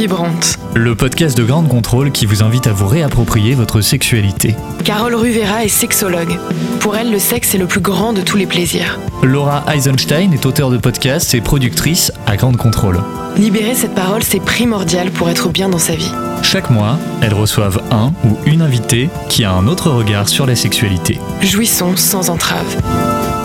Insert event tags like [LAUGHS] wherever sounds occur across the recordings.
Vibrante. Le podcast de Grande Contrôle qui vous invite à vous réapproprier votre sexualité. Carole Ruvera est sexologue. Pour elle, le sexe est le plus grand de tous les plaisirs. Laura Eisenstein est auteure de podcasts et productrice à Grande Contrôle. Libérer cette parole, c'est primordial pour être bien dans sa vie. Chaque mois, elles reçoivent un ou une invitée qui a un autre regard sur la sexualité. Jouissons sans entrave.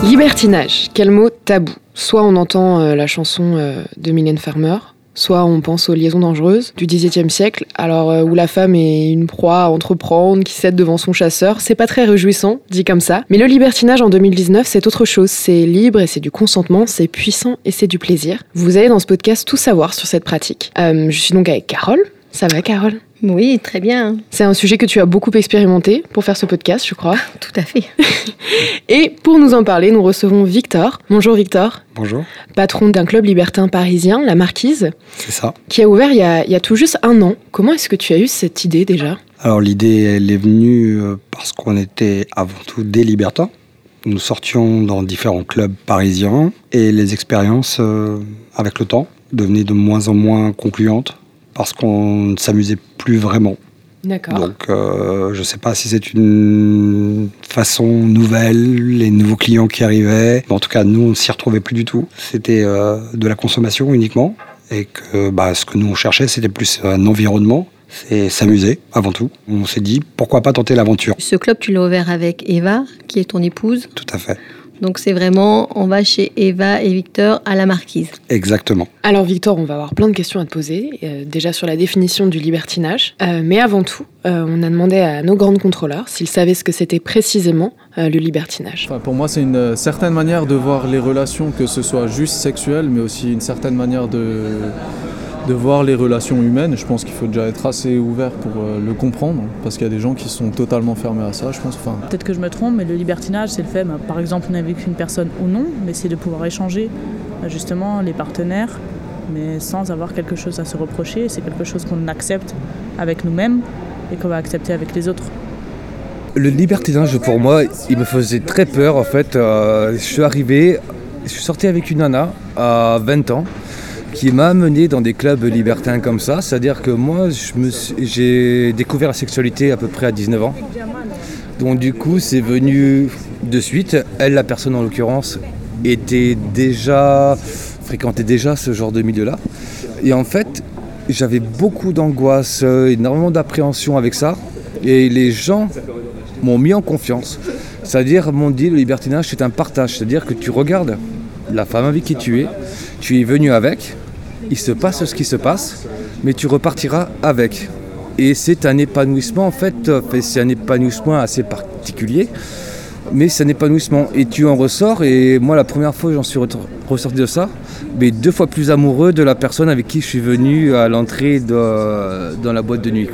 Libertinage, quel mot tabou. Soit on entend euh, la chanson euh, de Mylène Farmer, soit on pense aux liaisons dangereuses du XVIIIe siècle, alors euh, où la femme est une proie à entreprendre, qui cède devant son chasseur. C'est pas très réjouissant, dit comme ça. Mais le libertinage en 2019, c'est autre chose. C'est libre et c'est du consentement, c'est puissant et c'est du plaisir. Vous allez dans ce podcast tout savoir sur cette pratique. Euh, je suis donc avec Carole. Ça va, Carole Oui, très bien. C'est un sujet que tu as beaucoup expérimenté pour faire ce podcast, je crois. Tout à fait. [LAUGHS] Et pour nous en parler, nous recevons Victor. Bonjour Victor. Bonjour, Patron d'un club libertin parisien, La Marquise, c'est ça. qui a ouvert il y a, il y a tout juste un an. Comment est-ce que tu as eu cette idée déjà? Alors l'idée, elle est venue euh, parce qu'on était avant tout des libertins. Nous sortions dans différents clubs parisiens et les expériences, euh, avec le temps, devenaient de moins en moins concluantes parce qu'on ne s'amusait plus vraiment. D'accord. Donc euh, je ne sais pas si c'est une façon nouvelle, les nouveaux clients qui arrivaient. Mais en tout cas, nous, on ne s'y retrouvait plus du tout. C'était euh, de la consommation uniquement. Et que bah, ce que nous, on cherchait, c'était plus un environnement. C'est s'amuser avant tout. On s'est dit, pourquoi pas tenter l'aventure Ce club, tu l'as ouvert avec Eva, qui est ton épouse. Tout à fait. Donc c'est vraiment, on va chez Eva et Victor à la marquise. Exactement. Alors Victor, on va avoir plein de questions à te poser, euh, déjà sur la définition du libertinage. Euh, mais avant tout, euh, on a demandé à nos grandes contrôleurs s'ils savaient ce que c'était précisément euh, le libertinage. Enfin, pour moi, c'est une euh, certaine manière de voir les relations, que ce soit juste sexuelles, mais aussi une certaine manière de, de voir les relations humaines. Je pense qu'il faut déjà être assez ouvert pour euh, le comprendre, parce qu'il y a des gens qui sont totalement fermés à ça, je pense. Enfin, Peut-être que je me trompe, mais le libertinage, c'est le fait, bah, par exemple, on est avec une personne ou non, mais c'est de pouvoir échanger bah, justement les partenaires, mais sans avoir quelque chose à se reprocher. C'est quelque chose qu'on accepte avec nous-mêmes et qu'on va accepter avec les autres. Le libertinage, pour moi, il me faisait très peur en fait. Euh, je suis arrivé, je suis sorti avec une nana à 20 ans qui m'a amené dans des clubs libertins comme ça. C'est-à-dire que moi, j'ai découvert la sexualité à peu près à 19 ans. Donc du coup, c'est venu de suite. Elle, la personne en l'occurrence, était déjà fréquentait déjà ce genre de milieu-là. Et en fait, j'avais beaucoup d'angoisse, euh, énormément d'appréhension avec ça. Et les gens m'ont mis en confiance. C'est-à-dire, m'ont dit, le libertinage, c'est un partage. C'est-à-dire que tu regardes la femme avec qui tu es, tu es venu avec, il se passe ce qui se passe, mais tu repartiras avec. Et c'est un épanouissement, en fait, euh, c'est un épanouissement assez particulier, mais c'est un épanouissement. Et tu en ressors, et moi, la première fois, j'en suis re- ressorti de ça, mais deux fois plus amoureux de la personne avec qui je suis venu à l'entrée dans la boîte de nuit.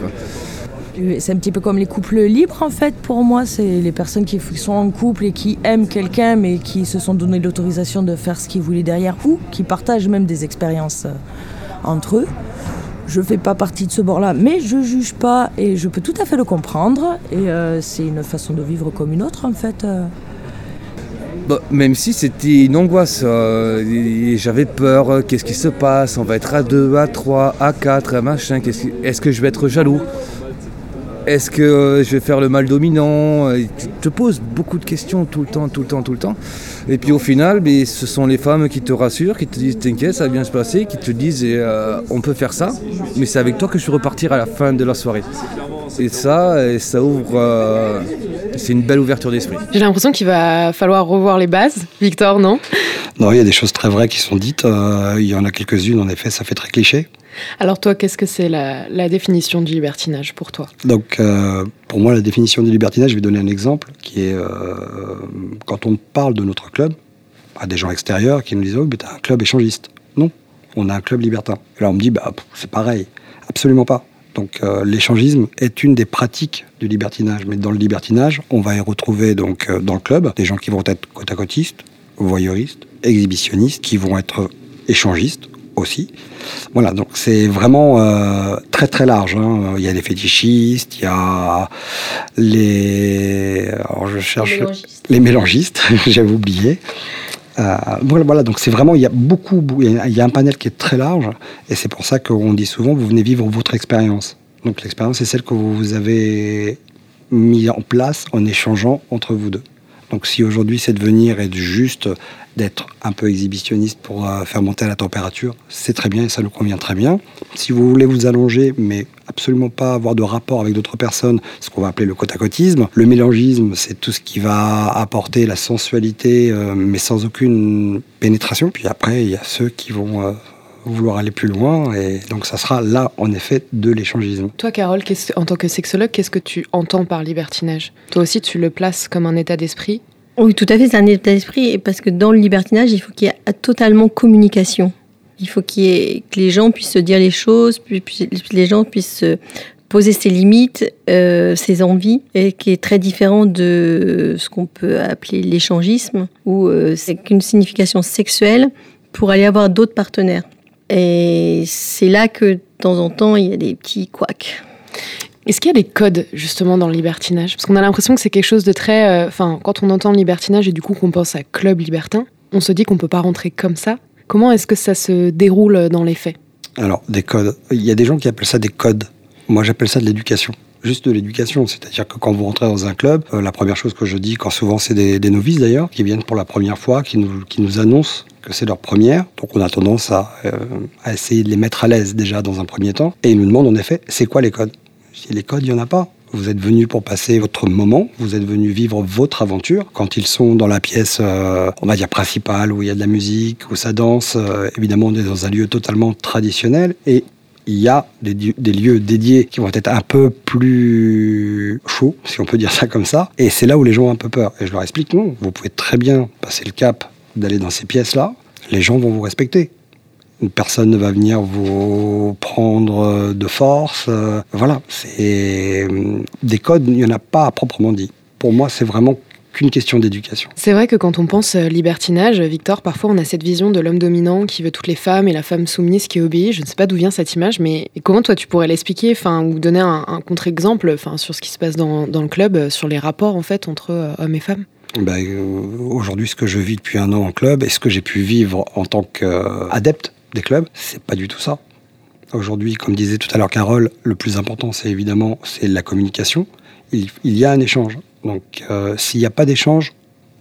C'est un petit peu comme les couples libres en fait pour moi, c'est les personnes qui sont en couple et qui aiment quelqu'un mais qui se sont donné l'autorisation de faire ce qu'ils voulaient derrière ou qui partagent même des expériences euh, entre eux. Je fais pas partie de ce bord-là, mais je juge pas et je peux tout à fait le comprendre et euh, c'est une façon de vivre comme une autre en fait. euh. Bah, même si c'était une angoisse, j'avais peur, qu'est-ce qui se passe, on va être à 2, à 3, à 4, à machin, est-ce que je vais être jaloux? Est-ce que euh, je vais faire le mal dominant Et Tu te poses beaucoup de questions tout le temps, tout le temps, tout le temps. Et puis au final, mais ce sont les femmes qui te rassurent, qui te disent t'inquiète, ça va bien se passer, qui te disent eh, euh, on peut faire ça, mais c'est avec toi que je vais repartir à la fin de la soirée. Et ça, et ça ouvre, euh, c'est une belle ouverture d'esprit. J'ai l'impression qu'il va falloir revoir les bases, Victor, non? Non, il y a des choses très vraies qui sont dites. Euh, il y en a quelques-unes, en effet, ça fait très cliché. Alors toi, qu'est-ce que c'est la, la définition du libertinage pour toi? Donc, euh, pour moi, la définition du libertinage, je vais donner un exemple qui est euh, quand on parle de notre club à des gens extérieurs qui nous disent Oh, mais t'as un club échangiste. Non, on a un club libertin. Et là, on me dit Bah, c'est pareil. Absolument pas. Donc, euh, l'échangisme est une des pratiques du libertinage. Mais dans le libertinage, on va y retrouver donc dans le club des gens qui vont être côte à côtistes, voyeuristes, exhibitionnistes, qui vont être échangistes aussi. Voilà, donc c'est vraiment euh, très très large. hein. Il y a les fétichistes, il y a les. Alors je cherche. mélangistes. Les mélangistes, [LAUGHS] j'avais oublié. Euh, voilà, donc c'est vraiment, il y a beaucoup, il y a un panel qui est très large, et c'est pour ça qu'on dit souvent, vous venez vivre votre expérience. Donc l'expérience, c'est celle que vous avez mis en place en échangeant entre vous deux. Donc si aujourd'hui c'est de venir et de juste d'être un peu exhibitionniste pour euh, faire monter la température, c'est très bien et ça nous convient très bien. Si vous voulez vous allonger, mais absolument pas avoir de rapport avec d'autres personnes, ce qu'on va appeler le côte Le mélangisme, c'est tout ce qui va apporter la sensualité, euh, mais sans aucune pénétration. Puis après, il y a ceux qui vont euh, vouloir aller plus loin. Et donc, ça sera là, en effet, de l'échangisme. Toi, Carole, en tant que sexologue, qu'est-ce que tu entends par libertinage? Toi aussi, tu le places comme un état d'esprit? Oui, tout à fait, c'est un état d'esprit. Parce que dans le libertinage, il faut qu'il y ait totalement communication. Il faut qu'il y ait, que les gens puissent se dire les choses, puis, les gens puissent poser ses limites, euh, ses envies, et qui est très différent de ce qu'on peut appeler l'échangisme, où euh, c'est qu'une signification sexuelle pour aller avoir d'autres partenaires. Et c'est là que de temps en temps, il y a des petits couacs. Est-ce qu'il y a des codes justement dans le libertinage? Parce qu'on a l'impression que c'est quelque chose de très... Euh, enfin, quand on entend libertinage et du coup qu'on pense à club libertin, on se dit qu'on ne peut pas rentrer comme ça. Comment est-ce que ça se déroule dans les faits? Alors, des codes. Il y a des gens qui appellent ça des codes. Moi, j'appelle ça de l'éducation juste de l'éducation. C'est-à-dire que quand vous rentrez dans un club, euh, la première chose que je dis, quand souvent c'est des, novices d'ailleurs, qui viennent pour la première fois, qui nous, qui nous annoncent que c'est leur première. Donc on a tendance à, euh, à essayer de les mettre à l'aise déjà dans un premier temps. Et ils nous demandent en effet, c'est quoi les codes? Si les codes, il n'y en a pas. Vous êtes venu pour passer votre moment, vous êtes venu vivre votre aventure. Quand ils sont dans la pièce, euh, on va dire principale, où il y a de la musique, où ça danse, euh, évidemment, on est dans un lieu totalement traditionnel. Et il y a des, des, lieux dédiés qui vont être un peu plus chauds, si on peut dire ça comme ça. Et c'est là où les gens ont un peu peur. Et je leur explique, non, vous pouvez très bien passer le cap d'aller dans ces pièces-là, les gens vont vous respecter. Personne ne va venir vous prendre de force. Euh, voilà, c'est euh, des codes, il n'y en a pas à proprement dit. Pour moi, c'est vraiment qu'une question d'éducation. C'est vrai que quand on pense euh, libertinage, Victor, parfois on a cette vision de l'homme dominant qui veut toutes les femmes et la femme soumise qui obéit. Je ne sais pas d'où vient cette image, mais comment toi tu pourrais l'expliquer, enfin, ou donner un, contre-exemple, enfin, sur ce qui se passe dans, dans, le club, sur les rapports en fait entre hommes et femmes? Ben, Aujourd'hui, ce que je vis depuis un an en club et ce que j'ai pu vivre en tant qu'adepte des clubs, c'est pas du tout ça. Aujourd'hui, comme disait tout à l'heure Carole, le plus important, c'est évidemment c'est la communication. Il, y a un échange. Donc, euh, s'il n'y a pas d'échange,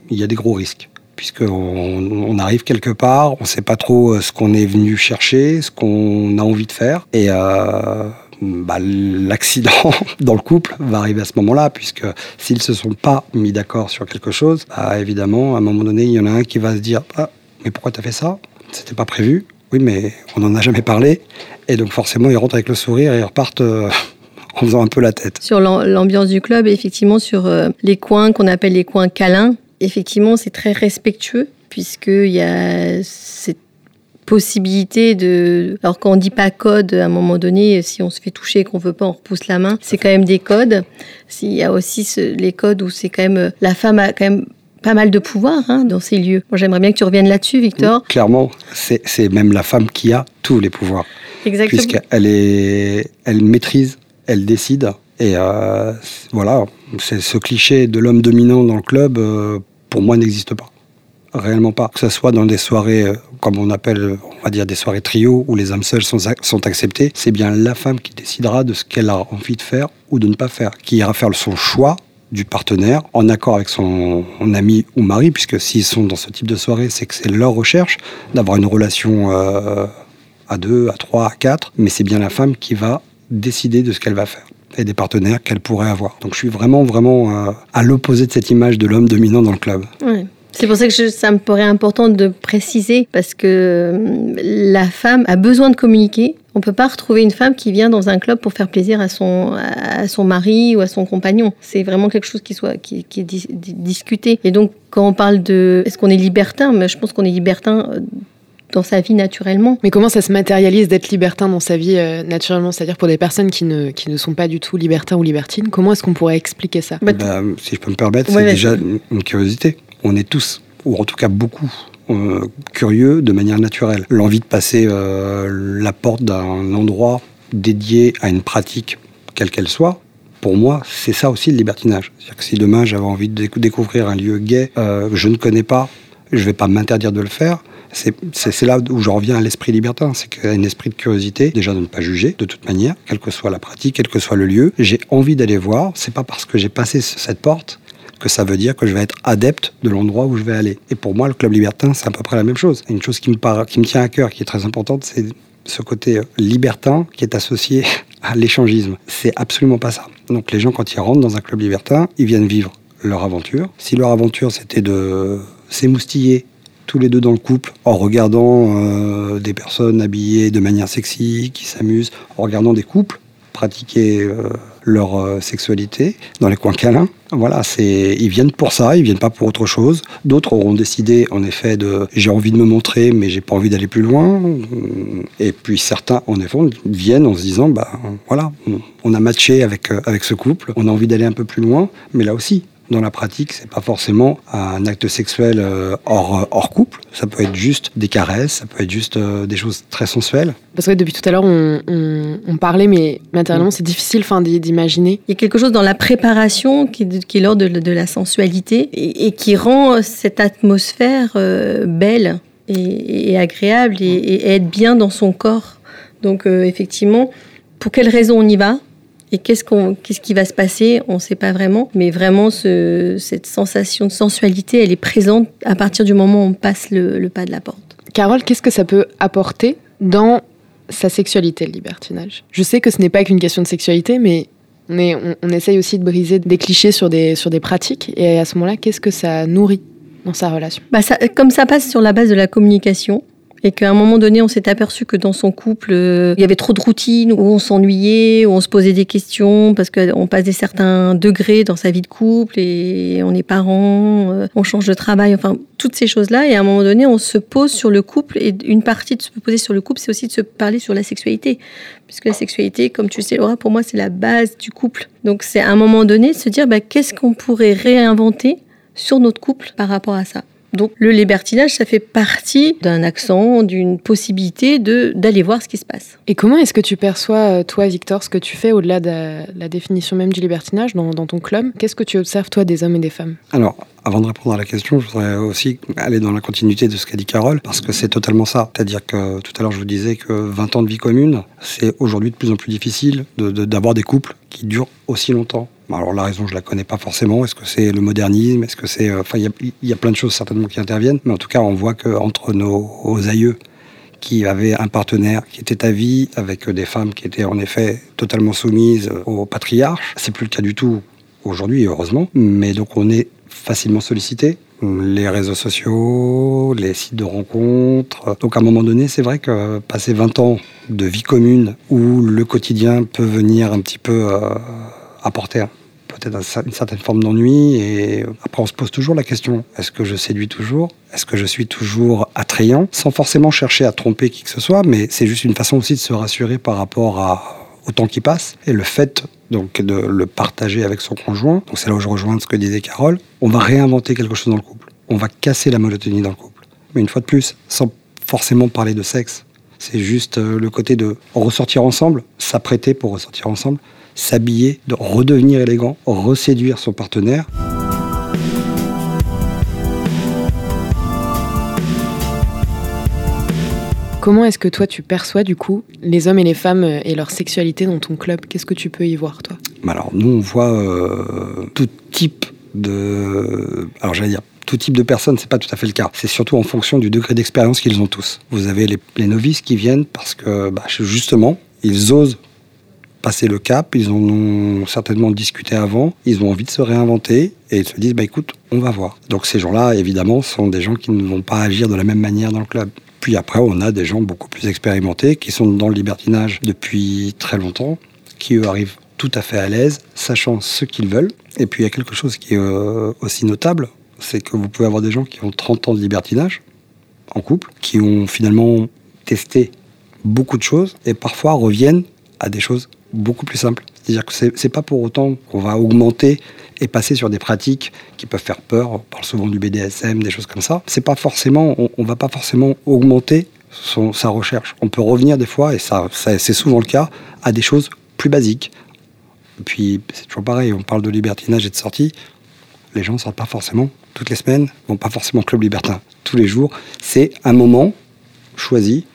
il y a des gros risques. Puisqu'on on arrive quelque part, on ne sait pas trop euh, ce qu'on est venu chercher, ce qu'on a envie de faire. Et euh, bah, l'accident [LAUGHS] dans le couple va arriver à ce moment-là, puisque s'ils ne se sont pas mis d'accord sur quelque chose, bah, évidemment, à un moment donné, il y en a un qui va se dire ah, mais pourquoi tu as fait ça? C'était pas prévu. Oui, mais on n'en a jamais parlé. Et donc, forcément, ils rentrent avec le sourire et ils repartent. En faisant un peu la tête. Sur l'ambiance du club, effectivement, sur euh, les coins qu'on appelle les coins câlins, effectivement, c'est très respectueux, puisqu'il y a cette possibilité de... Alors quand on dit pas code, à un moment donné, si on se fait toucher et qu'on veut pas, on repousse la main. C'est quand même des codes. Il y a aussi les codes où c'est quand même... La femme a quand même pas mal de pouvoir hein, dans ces lieux. J'aimerais bien que tu reviennes là-dessus, Victor. clairement, c'est même la femme qui a tous les pouvoirs. Exactement. Puisqu'elle est, elle maîtrise, elle décide. Et euh, voilà, ce cliché de l'homme dominant dans le club, euh, pour moi, n'existe pas réellement pas. Que ce soit dans des soirées, euh, comme on appelle, on va dire des soirées trio, où les âmes seules sont, acceptées, c'est bien la femme qui décidera de ce qu'elle a envie de faire ou de ne pas faire, qui ira faire son choix du partenaire en accord avec son ami ou mari, puisque s'ils sont dans ce type de soirée, c'est que c'est leur recherche d'avoir une relation à deux, à trois, à quatre, mais c'est bien la femme qui va décider de ce qu'elle va faire et des partenaires qu'elle pourrait avoir. Donc je suis vraiment, vraiment euh, à l'opposé de cette image de l'homme dominant dans le club. C'est pour ça que ça me paraît important de préciser, parce que euh, la femme a besoin de communiquer. On ne peut pas retrouver une femme qui vient dans un club pour faire plaisir à son, à son mari ou à son compagnon. C'est vraiment quelque chose qui, soit, qui, est discuté. Et donc, quand on parle de est-ce qu'on est libertin, mais je pense qu'on est libertin euh, dans sa vie naturellement. Mais comment ça se matérialise d'être libertin dans sa vie euh, naturellement? C'est-à-dire pour des personnes qui ne, qui ne sont pas du tout libertins ou libertines, comment est-ce qu'on pourrait expliquer ça? Bah, Si je peux me permettre, c'est déjà une curiosité on est tous, ou en tout cas beaucoup, euh, curieux de manière naturelle. L'envie de passer euh, la porte d'un endroit dédié à une pratique, quelle qu'elle soit, pour moi, c'est ça aussi le libertinage. C'est-à-dire que si demain j'avais envie de découvrir un lieu gay euh, que je ne connais pas, Je vais pas m'interdire de le faire. C'est là où je reviens à l'esprit libertin, c'est qu'il y a un esprit de curiosité, déjà de ne pas juger, de toute manière, quelle que soit la pratique, quel que soit le lieu. J'ai envie d'aller voir, c'est pas parce que j'ai passé cette porte que ça veut dire que je vais être adepte de l'endroit où je vais aller. Et pour moi, le club libertin, c'est à peu près la même chose. Une chose qui me, qui me tient à cœur, qui est très importante, c'est ce côté euh, libertin qui est associé [LAUGHS] à l'échangisme. C'est absolument pas ça. Donc les gens, quand ils rentrent dans un club libertin, ils viennent vivre leur aventure. Si leur aventure, c'était de s'émoustiller tous les deux dans le couple, en regardant euh, des personnes habillées de manière sexy, qui s'amusent, en regardant des couples pratiquer euh, leur euh, sexualité dans les coins câlins. Voilà, c'est ils viennent pour ça, ils viennent pas pour autre chose. D'autres auront décidé en effet de j'ai envie de me montrer mais j'ai pas envie d'aller plus loin. Et puis certains en effet viennent en se disant bah voilà, on a matché avec avec ce couple, on a envie d'aller un peu plus loin, mais là aussi dans la pratique, c'est pas forcément un acte sexuel euh, hors, hors couple. Ça peut être juste des caresses, ça peut être juste euh, des choses très sensuelles. Parce que depuis tout à l'heure, on, on, parlait, mais matériellement, c'est difficile d'imaginer. Il y a quelque chose dans la préparation qui, qui est l'ordre de, de, la sensualité et, qui rend cette atmosphère euh, belle et, agréable et, et, être bien dans son corps. Donc, effectivement, pour quelles raisons on y va? Et qu'est-ce, qu'on, qu'est-ce qui va se passer? On ne sait pas vraiment. Mais vraiment, ce, cette sensation de sensualité, elle est présente à partir du moment où on passe le, pas de la porte. Carole, qu'est-ce que ça peut apporter dans sa sexualité, le libertinage? Je sais que ce n'est pas qu'une question de sexualité, mais on, est, on, essaye aussi de briser des clichés sur des, sur des pratiques. Et à ce moment-là, qu'est-ce que ça nourrit dans sa relation? Bah ça, Comme ça passe sur la base de la communication, et qu'à un moment donné, on s'est aperçu que dans son couple, euh, il y avait trop de routines, où on s'ennuyait, où on se posait des questions, parce qu'on passe des certains degrés dans sa vie de couple, et on est parents, euh, on change de travail, enfin, toutes ces choses-là. Et à un moment donné, on se pose sur le couple, et une partie de se poser sur le couple, c'est aussi de se parler sur la sexualité. Puisque la sexualité, comme tu le sais, Laura, pour moi, c'est la base du couple. Donc, c'est à un moment donné de se dire, bah, qu'est-ce qu'on pourrait réinventer sur notre couple par rapport à ça? Donc le libertinage, ça fait partie d'un accent, d'une possibilité de d'aller voir ce qui se passe. Et comment est-ce que tu perçois, euh, toi, Victor, ce que tu fais au-delà de la définition même du libertinage dans, ton club? Qu'est-ce que tu observes, toi, des hommes et des femmes? Alors, avant de répondre à la question, je voudrais aussi aller dans la continuité de ce qu'a dit Carole, parce que c'est totalement ça. C'est-à-dire que tout à l'heure, je vous disais que 20 ans de vie commune, c'est aujourd'hui de plus en plus difficile d'avoir des couples qui durent aussi longtemps. Alors la raison, je la connais pas forcément. Est-ce que c'est le modernisme? Est-ce que c'est, euh, enfin, il y, a plein de choses certainement qui interviennent. Mais en tout cas, on voit que entre nos, aïeux qui avaient un partenaire qui était à vie avec des femmes qui étaient en effet totalement soumises au patriarche, c'est plus le cas du tout aujourd'hui, heureusement. Mais donc on est facilement sollicité les réseaux sociaux, les sites de rencontres. Donc à un moment donné, c'est vrai que passer 20 ans de vie commune où le quotidien peut venir un petit peu euh, apporter peut-être une certaine forme d'ennui. Et après, on se pose toujours la question est-ce que je séduis toujours? Est-ce que je suis toujours attrayant? Sans forcément chercher à tromper qui que ce soit, mais c'est juste une façon aussi de se rassurer par rapport au temps qui passe. Et le fait donc de le partager avec son conjoint, donc c'est là où je rejoins ce que disait Carole, on va réinventer quelque chose dans le couple. On va casser la monotonie dans le couple. Mais une fois de plus, sans forcément parler de sexe. C'est juste euh, le côté de ressortir ensemble, s'apprêter pour ressortir ensemble, s'habiller, de redevenir élégant, reséduire son partenaire. Comment est-ce que toi tu perçois du coup les hommes et les femmes et leur sexualité dans ton club? Qu'est-ce que tu peux y voir toi? Bah Alors nous on voit euh, tout type de... Alors j'allais dire tout type de personnes, c'est pas tout à fait le cas. C'est surtout en fonction du degré d'expérience qu'ils ont tous. Vous avez les, novices qui viennent parce que bah, justement, ils osent passer le cap, ils en ont certainement discuté avant, ils ont envie de se réinventer et ils se disent bah écoute, on va voir. Donc ces gens-là, évidemment, sont des gens qui ne vont pas agir de la même manière dans le club. Puis après, on a des gens beaucoup plus expérimentés qui sont dans le libertinage depuis très longtemps, qui eux arrivent tout à fait à l'aise, sachant ce qu'ils veulent. Et puis il y a quelque chose qui est euh, aussi notable, c'est que vous pouvez avoir des gens qui ont 30 ans de libertinage en couple, qui ont finalement testé beaucoup de choses et parfois reviennent à des choses beaucoup plus simple. C'est-à-dire que c'est pas pour autant qu'on va augmenter et passer sur des pratiques qui peuvent faire peur. On parle souvent du BDSM, des choses comme ça. C'est pas forcément, on, on, va pas forcément augmenter son, sa recherche. On peut revenir des fois, et ça, c'est souvent le cas, à des choses plus basiques. Et puis c'est toujours pareil. On parle de libertinage et de sortie. Les gens ne sortent pas forcément toutes les semaines. Bon, pas forcément club libertin tous les jours. C'est un moment choisi.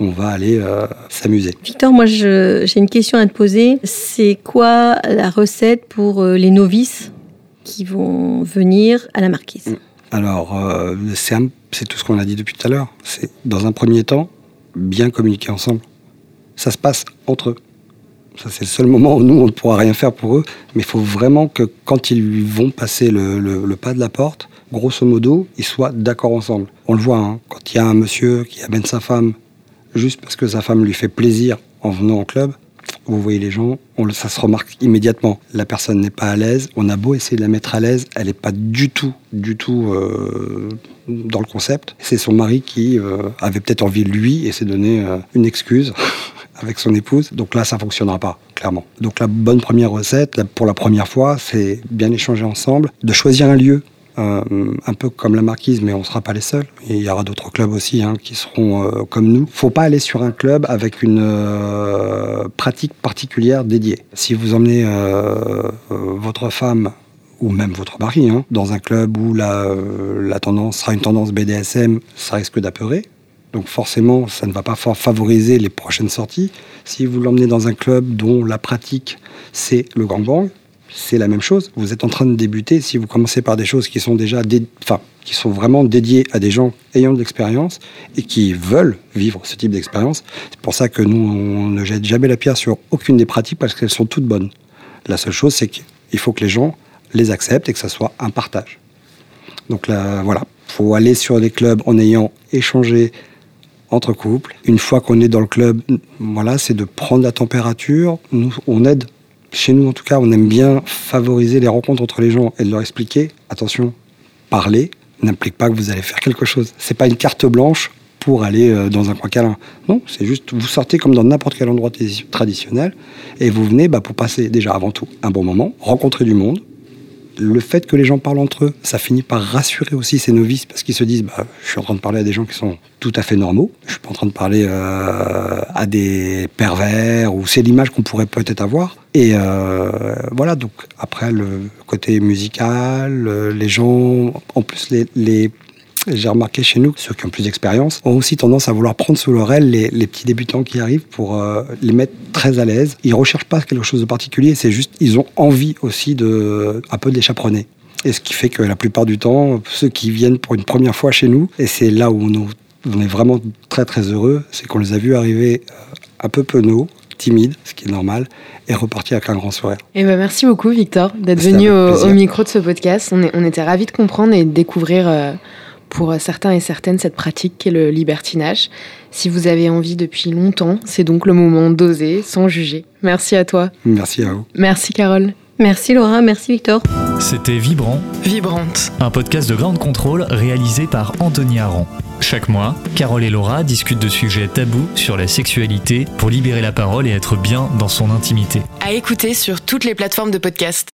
On va aller euh, s'amuser. Victor, moi j'ai une question à te poser. C'est quoi la recette pour euh, les novices qui vont venir à la marquise? Mm. Alors, euh, c'est tout ce qu'on a dit depuis tout à l'heure. C'est dans un premier temps, bien communiquer ensemble. Ça se passe entre eux. Ça, c'est le seul moment où nous, on ne pourra rien faire pour eux. Mais il faut vraiment que quand ils vont passer le, pas de la porte, grosso modo, ils soient d'accord ensemble. On le voit, hein, quand il y a un monsieur qui amène sa femme juste parce que sa femme lui fait plaisir en venant au club, vous voyez les gens, ça se remarque immédiatement. La personne n'est pas à l'aise. On a beau essayer de la mettre à l'aise, elle n'est pas du tout, du tout euh, dans le concept. C'est son mari qui euh, avait peut-être envie de lui et s'est donné euh, une excuse [LAUGHS] avec son épouse. Donc là, ça fonctionnera pas, clairement. Donc la bonne première recette, pour la première fois, c'est bien échanger ensemble, de choisir un lieu. Euh, un peu comme la marquise, mais on ne sera pas les seuls. il y aura d'autres clubs aussi hein, qui seront euh, comme nous. Faut pas aller sur un club avec une euh, pratique particulière dédiée. Si vous emmenez votre femme ou même votre mari hein, dans un club où la, la tendance sera une tendance BDSM, ça risque d'apeurer. Donc forcément, ça ne va pas favoriser les prochaines sorties. Si vous l'emmenez dans un club dont la pratique, c'est le gangbang, c'est la même chose. Vous êtes en train de débuter. Si vous commencez par des choses qui sont déjà, enfin, qui sont vraiment dédiées à des gens ayant de l'expérience et qui veulent vivre ce type d'expérience, c'est pour ça que nous, on ne jette jamais la pierre sur aucune des pratiques parce qu'elles sont toutes bonnes. La seule chose, c'est qu'il faut que les gens les acceptent et que ça soit un partage. Donc là, voilà, faut aller sur les clubs en ayant échangé entre couples. Une fois qu'on est dans le club, voilà, c'est de prendre la température. Nous, on aide. Chez nous, en tout cas, on aime bien favoriser les rencontres entre les gens et de leur expliquer. Attention, parler n'implique pas que vous allez faire quelque chose. C'est pas une carte blanche pour aller euh, dans un coin câlin. Non, c'est juste vous sortez comme dans n'importe quel endroit traditionnel et vous venez bah, pour passer déjà avant tout un bon moment, rencontrer du monde, le fait que les gens parlent entre eux, ça finit par rassurer aussi ces novices parce qu'ils se disent bah, je suis en train de parler à des gens qui sont tout à fait normaux. Je suis pas en train de parler euh, à des pervers ou c'est l'image qu'on pourrait peut-être avoir. Et euh, voilà, donc après le côté musical, euh, les gens, en plus les j'ai remarqué chez nous, ceux qui ont plus d'expérience, ont aussi tendance à vouloir prendre sous leur aile les, petits débutants qui arrivent pour euh, les mettre très à l'aise. Ils recherchent pas quelque chose de particulier, c'est juste, ils ont envie aussi de, un peu de les chaperonner. Et ce qui fait que la plupart du temps, ceux qui viennent pour une première fois chez nous, et c'est là où on est vraiment très très heureux, c'est qu'on les a vus arriver euh, un peu penauds, timides, ce qui est normal, et repartir avec un grand sourire. Et eh ben merci beaucoup Victor d'être venu au, micro de ce podcast. On, est, on, était ravis de comprendre et de découvrir euh, pour certains et certaines cette pratique qu'est le libertinage. Si vous avez envie depuis longtemps, c'est donc le moment d'oser sans juger. Merci à toi. Merci à vous. Merci Carole. Merci Laura, merci Victor. C'était Vibrant. Vibrante. Un podcast de grande contrôle réalisé par Anthony Aron. Chaque mois, Carole et Laura discutent de sujets tabous sur la sexualité pour libérer la parole et être bien dans son intimité. À écouter sur toutes les plateformes de podcast.